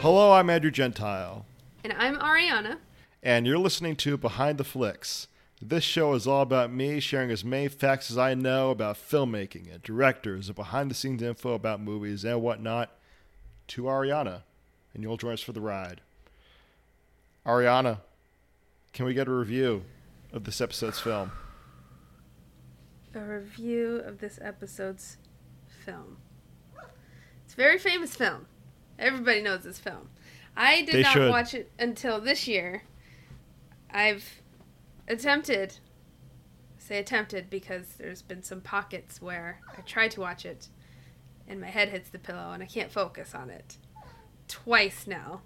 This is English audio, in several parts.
Hello, I'm Andrew Gentile, And I'm Ariana. and you're listening to Behind the Flicks. This show is all about me sharing as many facts as I know about filmmaking and directors and behind the scenes info about movies and whatnot to Ariana, and you'll join us for the ride. Ariana, can we get a review of this episode's film? A review of this episode's film. It's a very famous film. Everybody knows this film. I did They not should. watch it until this year. I've attempted, I say attempted because there's been some pockets where I tried to watch it and my head hits the pillow and I can't focus on it. Twice now.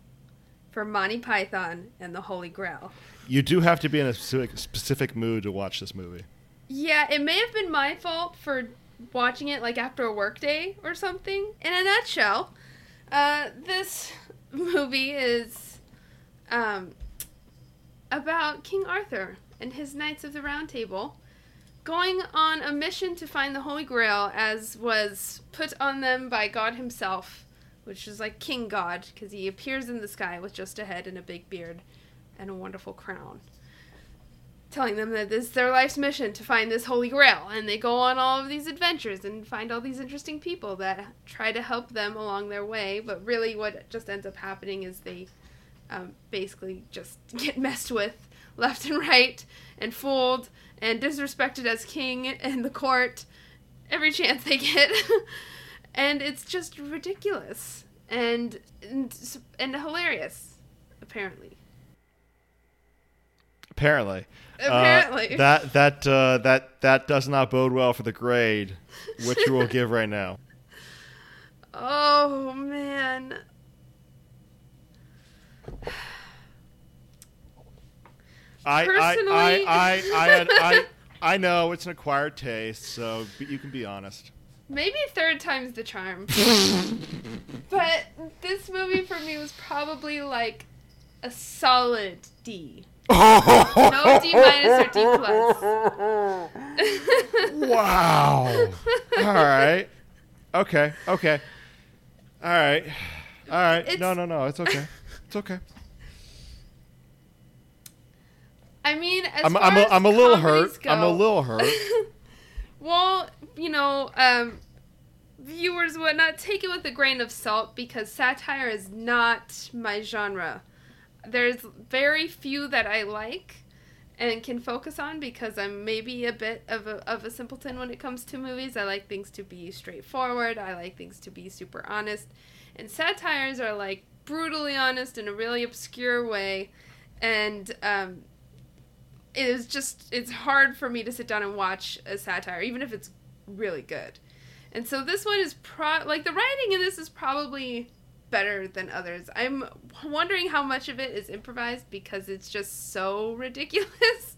For Monty Python and the Holy Grail. You do have to be in a specific, specific mood to watch this movie. Yeah, it may have been my fault for watching it like after a workday or something. In a nutshell, uh, this movie is um, about King Arthur and his Knights of the Round Table going on a mission to find the Holy Grail, as was put on them by God Himself, which is like King God, because he appears in the sky with just a head and a big beard and a wonderful crown. Telling them that this is their life's mission to find this holy grail. And they go on all of these adventures and find all these interesting people that try to help them along their way. But really what just ends up happening is they um, basically just get messed with left and right and fooled and disrespected as king in the court every chance they get and it's just ridiculous and and, and hilarious apparently Apparently. Uh, Apparently. that that uh, that that does not bode well for the grade, which you will give right now. Oh man. I I Personally- I I I, had, I I know it's an acquired taste, so you can be honest. Maybe third time's the charm. but this movie for me was probably like a solid D. No D minus or D plus. wow. All right. Okay. Okay. All right. All right. It's- no, no, no. It's okay. It's okay. I mean, as I'm far I'm a, I'm a little hurt. Go, I'm a little hurt. well, you know, um, viewers not take it with a grain of salt because satire is not my genre. There's very few that I like and can focus on because I'm maybe a bit of a, of a simpleton when it comes to movies. I like things to be straightforward. I like things to be super honest. And satires are like brutally honest in a really obscure way. And um, it is just it's hard for me to sit down and watch a satire even if it's really good and so this one is pro like the writing in this is probably better than others i'm wondering how much of it is improvised because it's just so ridiculous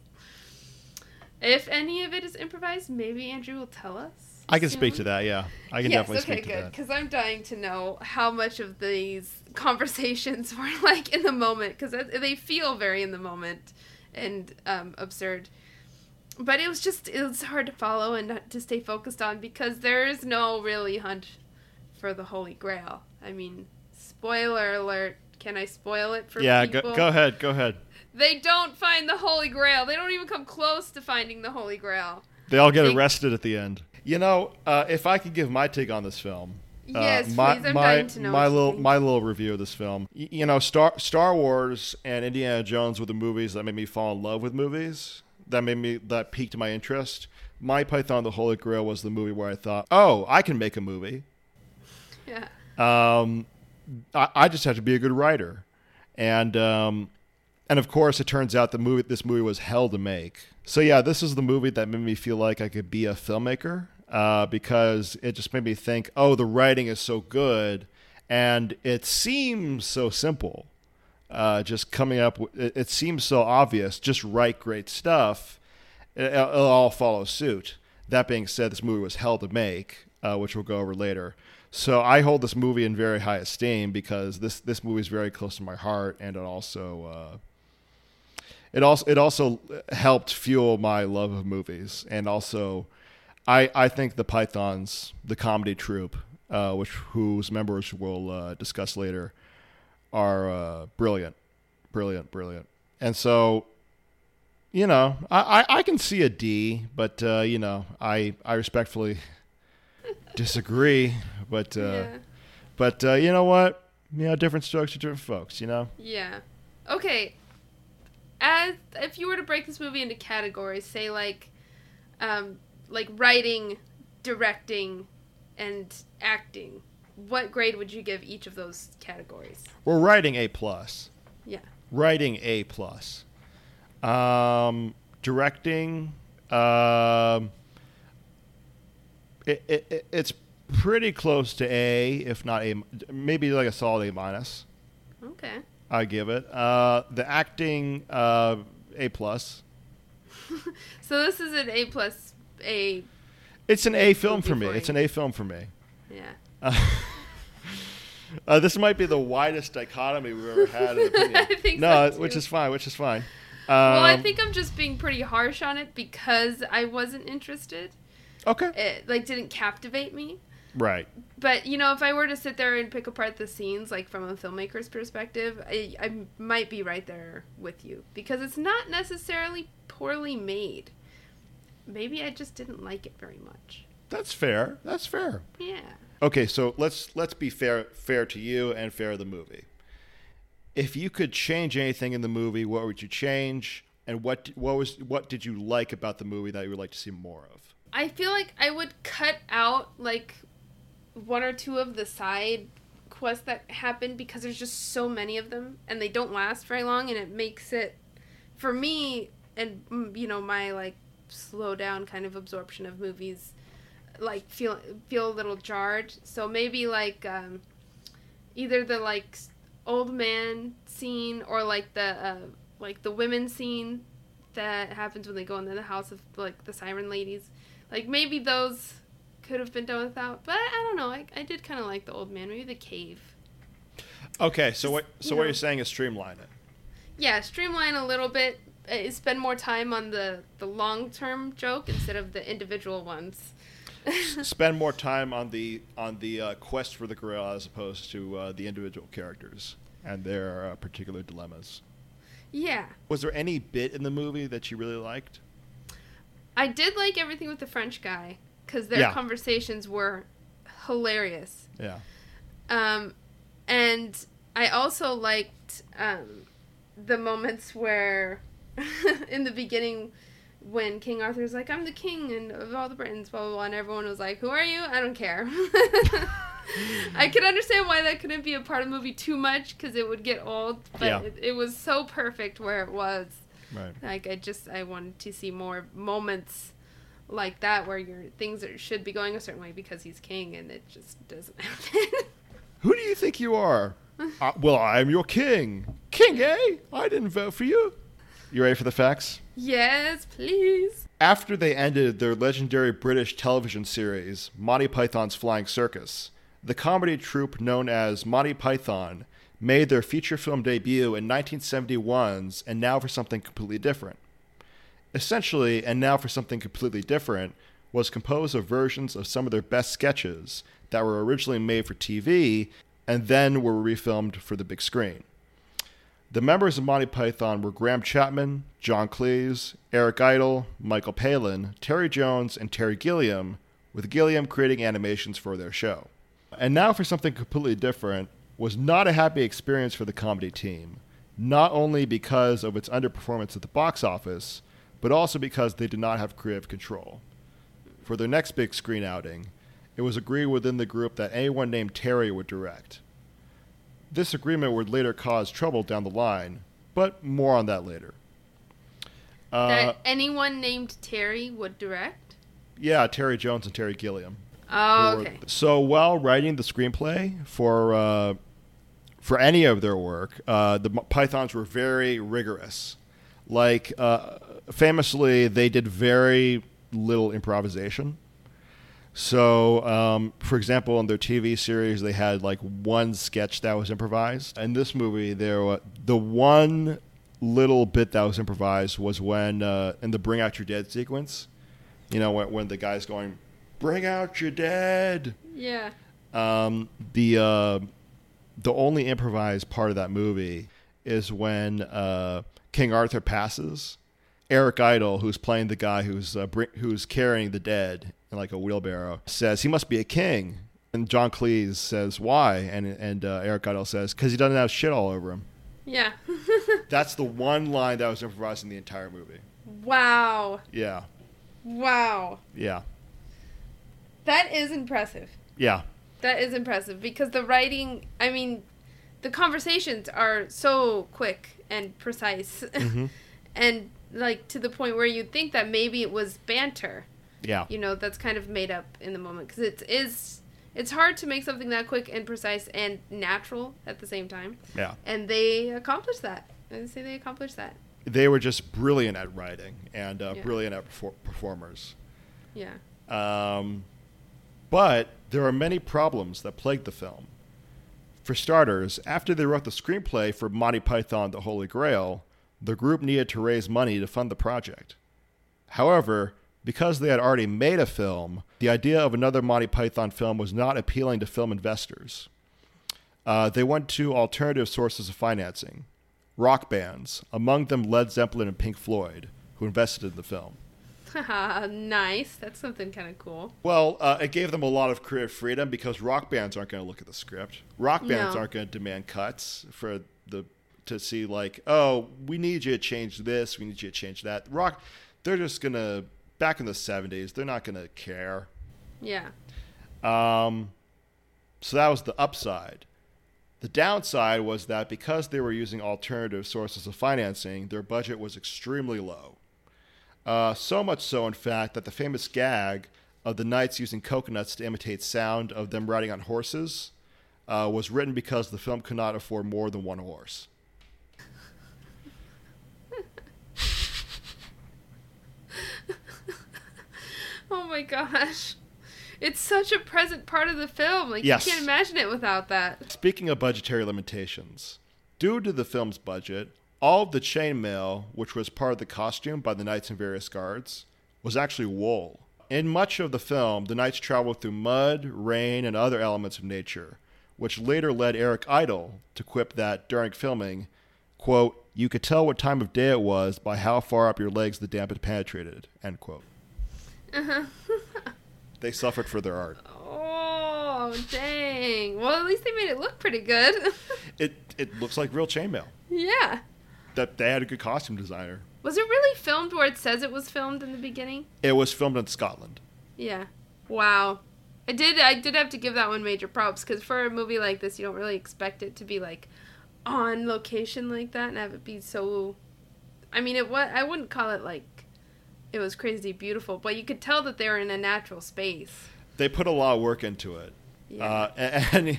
if any of it is improvised maybe andrew will tell us I can speak to that. Yeah, I can yes, definitely okay, speak to good. that. Because I'm dying to know how much of these conversations were like in the moment, because they feel very in the moment and um, absurd. But it was just it was hard to follow and not to stay focused on because there is no really hunt for the Holy Grail. I mean, spoiler alert. Can I spoil it for Yeah, people? go, go ahead. Go ahead. They don't find the Holy Grail. They don't even come close to finding the Holy Grail. They all get They- arrested at the end. You know, uh, if I could give my take on this film, uh, Yes, my, please. I'm my, dying to know my little think. my little review of this film. Y- you know, Star Star Wars and Indiana Jones were the movies that made me fall in love with movies. That made me that piqued my interest. Monty Python the Holy Grail was the movie where I thought, oh, I can make a movie. Yeah. Um, I, I just have to be a good writer, and um, and of course, it turns out the movie this movie was hell to make. So yeah, this is the movie that made me feel like I could be a filmmaker uh, because it just made me think, oh, the writing is so good, and it seems so simple. Uh, just coming up, it, it seems so obvious. Just write great stuff, it, it'll all follow suit. That being said, this movie was hell to make, uh, which we'll go over later. So I hold this movie in very high esteem because this this movie is very close to my heart, and it also uh, it also it also helped fuel my love of movies, and also I I think the Pythons, the comedy troupe, uh, which whose members we'll uh, discuss later, are uh, brilliant, brilliant, brilliant, and so. You know, I, I, I can see a D, but uh, you know, I I respectfully disagree. But uh, yeah. but uh, you know what? You know, different strokes for different folks. You know. Yeah. Okay. As if you were to break this movie into categories, say like, um, like writing, directing, and acting, what grade would you give each of those categories? We're writing A plus. Yeah. Writing A plus. Um, directing. Um, it, it, it's pretty close to A, if not A, maybe like a solid A minus. Okay. I give it. Uh, the acting, uh, A plus. so this is an A plus A. It's an A film for me. It's an A film for me. Yeah. Uh, uh, this might be the widest dichotomy we've ever had. I think no, so, which is fine. Which is fine. well, I Um, think I'm just being pretty harsh on it because I wasn't interested. Okay. It like didn't captivate me. Right. But you know, if I were to sit there and pick apart the scenes, like from a filmmaker's perspective, I, I might be right there with you because it's not necessarily poorly made. Maybe I just didn't like it very much. That's fair. That's fair. Yeah. Okay, so let's let's be fair fair to you and fair to the movie. If you could change anything in the movie, what would you change? And what what was what did you like about the movie that you would like to see more of? I feel like I would cut out like one or two of the side quests that happen because there's just so many of them and they don't last very long and it makes it for me and mm, you know my like slow down kind of absorption of movies like feel feel a little jarred so maybe like um either the like old man scene or like the uh like the women scene that happens when they go into the house of like the siren ladies like maybe those could have been done without, but I don't know. I, I did kind of like the old man. Maybe the cave. Okay, so what so you what know. you're saying is streamline it. Yeah, streamline a little bit. Uh, spend more time on the the long term joke instead of the individual ones. Spend more time on the on the uh, quest for the grail as opposed to uh, the individual characters and their uh, particular dilemmas. yeah, Was there any bit in the movie that you really liked? I did like everything with the French guy because their Yeah. conversations were hilarious. Yeah. Um, and I also liked um, the moments where, in the beginning, when King Arthur's like, "I'm the king and of all the Britons," blah blah blah, and everyone was like, "Who are you? I don't care." I could understand why that couldn't be a part of the movie too much because it would get old, but Yeah. it, it was so perfect where it was. Right. Like I just I wanted to see more moments like that where your things are, should be going a certain way because he's king and it just doesn't happen. Who do you think you are? uh, well, I'm your king. King, eh? I didn't vote for you. You ready for the facts? yes, please. After they ended their legendary British television series, Monty Python's Flying Circus, the comedy troupe known as Monty Python made their feature film debut in 1971's And Now for Something Completely Different. Essentially, And Now for Something Completely Different was composed of versions of some of their best sketches that were originally made for TV and then were refilmed for the big screen. The members of Monty Python were Graham Chapman, John Cleese, Eric Idle, Michael Palin, Terry Jones, and Terry Gilliam, with Gilliam creating animations for their show. And now for something completely different was not a happy experience for the comedy team, not only because of its underperformance at the box office, but also because they did not have creative control. For their next big screen outing, it was agreed within the group that anyone named Terry would direct. This agreement would later cause trouble down the line, but more on that later. Uh, that anyone named Terry would direct. yeah, Terry Jones and Terry Gilliam. Oh, were- So while writing the screenplay for uh, for any of their work, uh, the Pythons were very rigorous. Like uh, famously, they did very little improvisation. So, um, for example, in their TV series, they had like one sketch that was improvised. In this movie, there wa- the one little bit that was improvised was when uh, in the "Bring Out Your Dead" sequence. You know, when, when the guy's going, "Bring out your dead." Yeah. Um, the uh, the only improvised part of that movie is when uh, King Arthur passes. Eric Idle, who's playing the guy who's uh, br- who's carrying the dead in like a wheelbarrow, says he must be a king. And John Cleese says why, and and uh, Eric Idle says because he doesn't have shit all over him. Yeah. That's the one line that was improvised in the entire movie. wow. Yeah, Wow. yeah, That is impressive. yeah, That is impressive because the writing, I mean, the conversations are so quick and precise. Mhm. and like to the point where you'd think that maybe it was banter. Yeah, You know, that's kind of made up in the moment because it is it's hard to make something that quick and precise and natural at the same time. yeah. And they accomplished that. I would say they accomplished that. They were just brilliant at writing and uh, Yeah. brilliant at perfor- performers. Yeah. Um, but there are many problems that plagued the film. For starters, after they wrote the screenplay for Monty Python The Holy Grail, the group needed to raise money to fund the project. However, because they had already made a film, the idea of another Monty Python film was not appealing to film investors. Uh, they went to alternative sources of financing rock bands, among them Led Zeppelin and Pink Floyd, who invested in the film. Nice. That's something kind of cool. Well, uh, it gave them a lot of creative freedom because rock bands aren't going to look at the script. Rock bands No. aren't going to demand cuts for the to see like, oh, we need you to change this, we need you to change that. Rock, they're just gonna back in the '70s, they're not going to care. Yeah. Um, so that was the upside. The downside was that because they were using alternative sources of financing, their budget was extremely low. Uh, so much so, in fact, that the famous gag of the knights using coconuts to imitate sound of them riding on horses uh, was written because the film could not afford more than one horse. Oh my gosh. It's such a present part of the film. Like Yes. you can't imagine it without that. Speaking of budgetary limitations, due to the film's budget, all of the chainmail, which was part of the costume by the knights and various guards, was actually wool. In much of the film, the knights traveled through mud, rain, and other elements of nature, which later led Eric Idle to quip that during filming, quote, you could tell what time of day it was by how far up your legs the damp had penetrated, end quote. Uh-huh. They suffered for their art. oh, dang. Well, at least they made it look pretty good. It, it looks like real chainmail. yeah. That they had a good costume designer. Was it really filmed where it says it was filmed in the beginning? It was filmed in Scotland. Yeah. Wow. I did I did have to give that one major props cuz for a movie like this you don't really expect it to be like on location like that and have it be so I mean it what I wouldn't call it like it was crazy beautiful, but you could tell that they were in a natural space. They put a lot of work into it. Yeah. Uh, and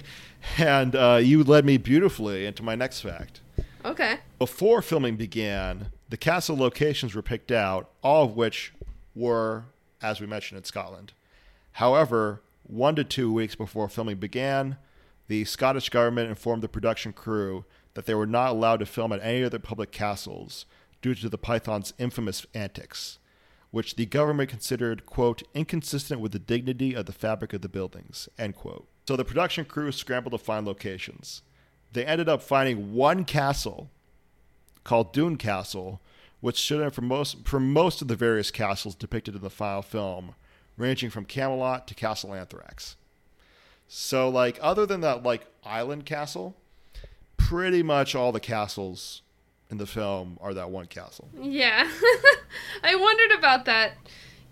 and uh, you led me beautifully into my next fact. Okay. Before filming began, the castle locations were picked out, all of which were, as we mentioned, in Scotland. However, one to two weeks before filming began, the Scottish government informed the production crew that they were not allowed to film at any of their public castles due to the python's infamous antics, which the government considered, quote, inconsistent with the dignity of the fabric of the buildings, end quote. So the production crew scrambled to find locations. They ended up finding one castle called Doune Castle, which stood in for most for most of the various castles depicted in the final film, ranging from Camelot to Castle Anthrax. So, like, other than that, like island castle, pretty much all the castles in the film are that one castle. Yeah. I wondered about that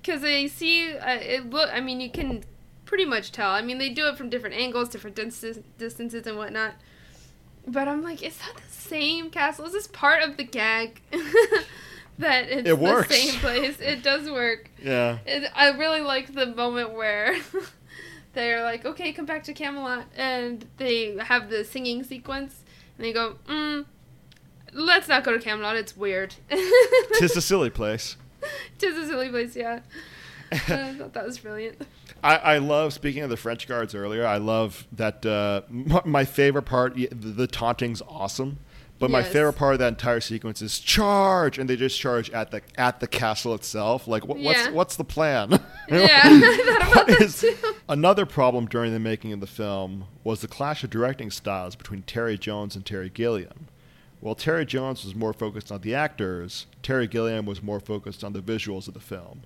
cuz I see uh, it look I mean you can pretty much tell. I mean they do it from different angles, different dis- distances and whatnot. But I'm like, is that the same castle? Is this part of the gag? that it's It works. the same place. It does work. Yeah. It, I really like the moment where they're like, okay, come back to Camelot, and they have the singing sequence, and they go, mm, let's not go to Camelot. It's weird. Tis a silly place. Tis a silly place, yeah. I thought that was brilliant. I, I love speaking of the French guards earlier. I love that. Uh, m- my favorite part, the, the taunting's awesome, but my favorite part of that entire sequence is charge, and they just charge at the at the castle itself. Like, what, what's Yeah. what's the plan? Yeah, I thought about What that is- too. Another problem during the making of the film was the clash of directing styles between Terry Jones and Terry Gilliam. While Terry Jones was more focused on the actors, Terry Gilliam was more focused on the visuals of the film.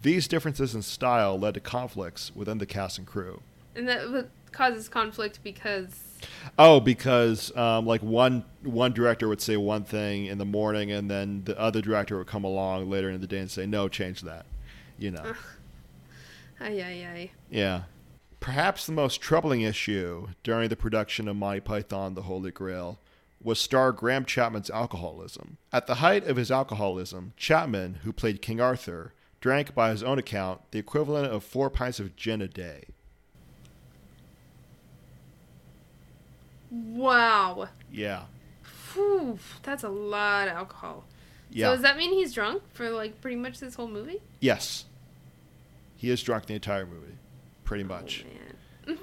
These differences in style led to conflicts within the cast and crew. And that causes conflict because Oh, because um, like one one director would say one thing in the morning, and then the other director would come along later in the day and say, "No, change that." You know. ay ay ay. Yeah. Perhaps the most troubling issue during the production of Monty Python The Holy Grail was star Graham Chapman's alcoholism. At the height of his alcoholism, Chapman, who played King Arthur, drank by his own account the equivalent of four pints of gin a day. Wow. Yeah. Whew, that's a lot of alcohol. Yeah. So does that mean he's drunk for like pretty much this whole movie? yes. He is drunk the entire movie, pretty oh, much. Oh.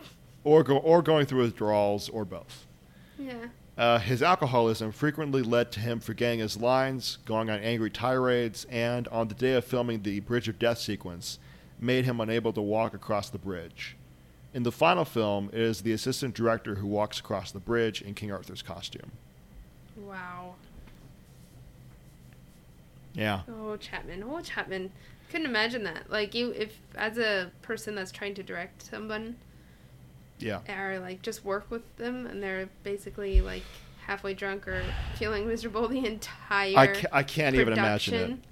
Or go or going through withdrawals or both. Yeah. Uh, his alcoholism frequently led to him forgetting his lines, going on angry tirades, and on the day of filming the Bridge of Death sequence, made him unable to walk across the bridge. In the final film, it is the assistant director who walks across the bridge in King Arthur's costume. Wow. Yeah. Oh, Chapman. Oh, Chapman. Couldn't imagine that. Like you, if as a person that's trying to direct someone, Yeah. or like just work with them, and they're basically like halfway drunk or feeling miserable the entire. I, ca- I can't even imagine it. production.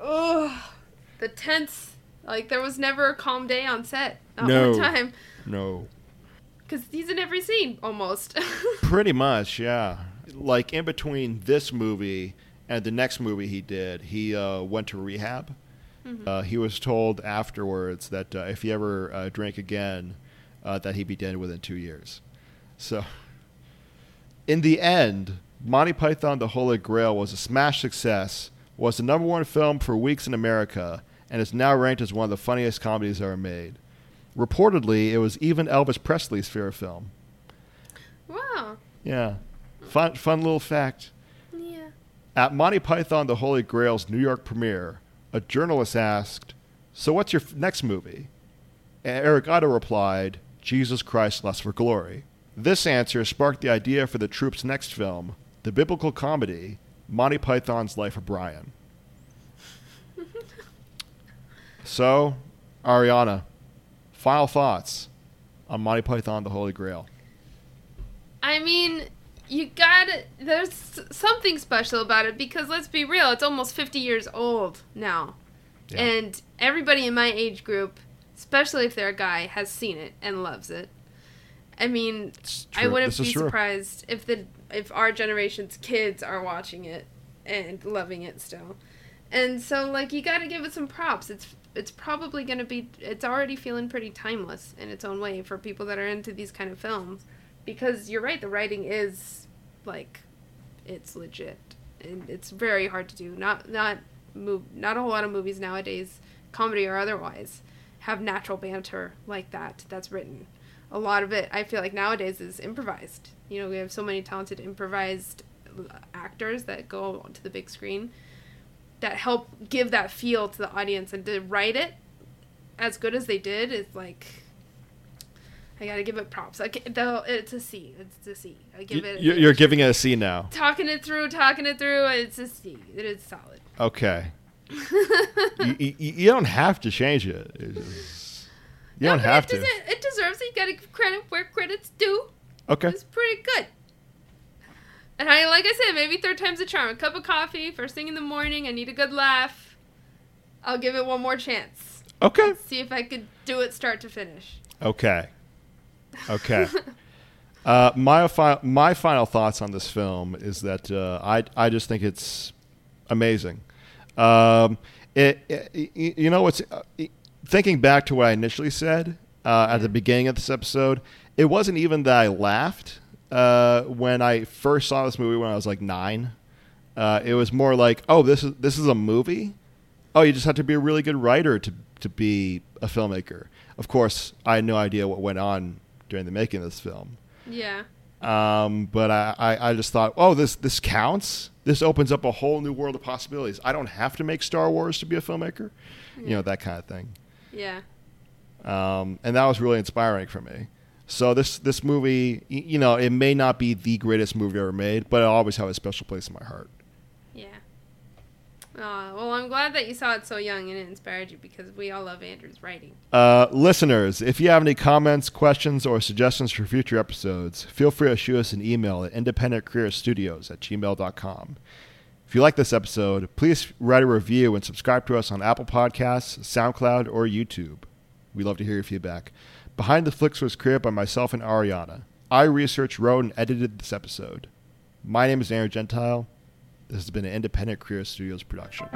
Ugh. The tense. Like there was never a calm day on set the No. whole time. No. Because he's in every scene almost. Pretty much, yeah. Like in between this movie and the next movie he did, he uh, went to rehab. Mhm. Uh, he was told afterwards that uh, if he ever uh, drank again, uh, that he'd be dead within two years. So, in the end, Monty Python: The Holy Grail was a smash success, was the number one film for weeks in America, and is now ranked as one of the funniest comedies ever made. Reportedly, it was even Elvis Presley's favorite film. wow. Yeah, fun, fun little fact. Yeah. At Monty Python: The Holy Grail's New York premiere, a journalist asked, "So what's your f- next movie?" And Eric Idle replied, "Jesus Christ, Lust for Glory." This answer sparked the idea for the troupe's next film, the biblical comedy Monty Python's Life of Brian. so, Ariana, final thoughts on Monty Python: The Holy Grail. I mean, you gotta. There's something special about it because let's be real, it's almost 50 years old now. Yeah. And everybody in my age group, especially if they're a guy, has seen it and loves it. I mean, I wouldn't This be surprised if the if our generation's kids are watching it and loving it still. And so like you got to give it some props. It's it's probably going to be it's already feeling pretty timeless in its own way for people that are into these kind of films because you're right the writing is like it's legit and it's very hard to do. Not not move not a whole lot of movies nowadays, comedy or otherwise, have natural banter like that that's written a lot of it I feel like nowadays is improvised. You know, we have so many talented improvised actors that go to the big screen that help give that feel to the audience and to write it as good as they did is like I gotta give it props. Like though it's a C. It's a C. I give it. You- You're giving it a C now. talking it through, talking it through. It's a C. It is solid. Okay. You, you, you don't have to change it. Just- you No, don't have it to. Deserves, it deserves it. You gotta give credit where credit's due. Okay. It's pretty good. And I, like I said, maybe third time's a charm. A cup of coffee, first thing in the morning. I need a good laugh. I'll give it one more chance. Okay. See if I could do it start to finish. Okay. Okay. Uh, my fi- my final thoughts on this film is that uh, I I just think it's amazing. Um, it, it you know what's uh, thinking back to what I initially said uh, at the beginning of this episode. It wasn't even that I laughed uh, when I first saw this movie when I was like nine. Uh, it was more like, oh, this is this is a movie. oh, you just have to be a really good writer to to be a filmmaker. Of course, I had no idea what went on during the making of this film. Yeah. Um, but I, I, I just thought, oh, this this counts. This opens up a whole new world of possibilities. I don't have to make Star Wars to be a filmmaker, you know that kind of thing. Yeah. Um, and that was really inspiring for me. So this this movie, you know, it may not be the greatest movie ever made, but it always have a special place in my heart. Aw, well, I'm glad that you saw it so young and it inspired you because we all love Andrew's writing. Uh, listeners, if you have any comments, questions, or suggestions for future episodes, feel free to shoot us an email at independentcareerstudios at gmail.com. If you like this episode, please write a review and subscribe to us on Apple Podcasts, SoundCloud, or YouTube. We love to hear your feedback. Behind the Flicks was created by myself and Ariana. I researched, wrote, and edited this episode. My name is Aaron Gentile. This has been an Independent Career Studios production.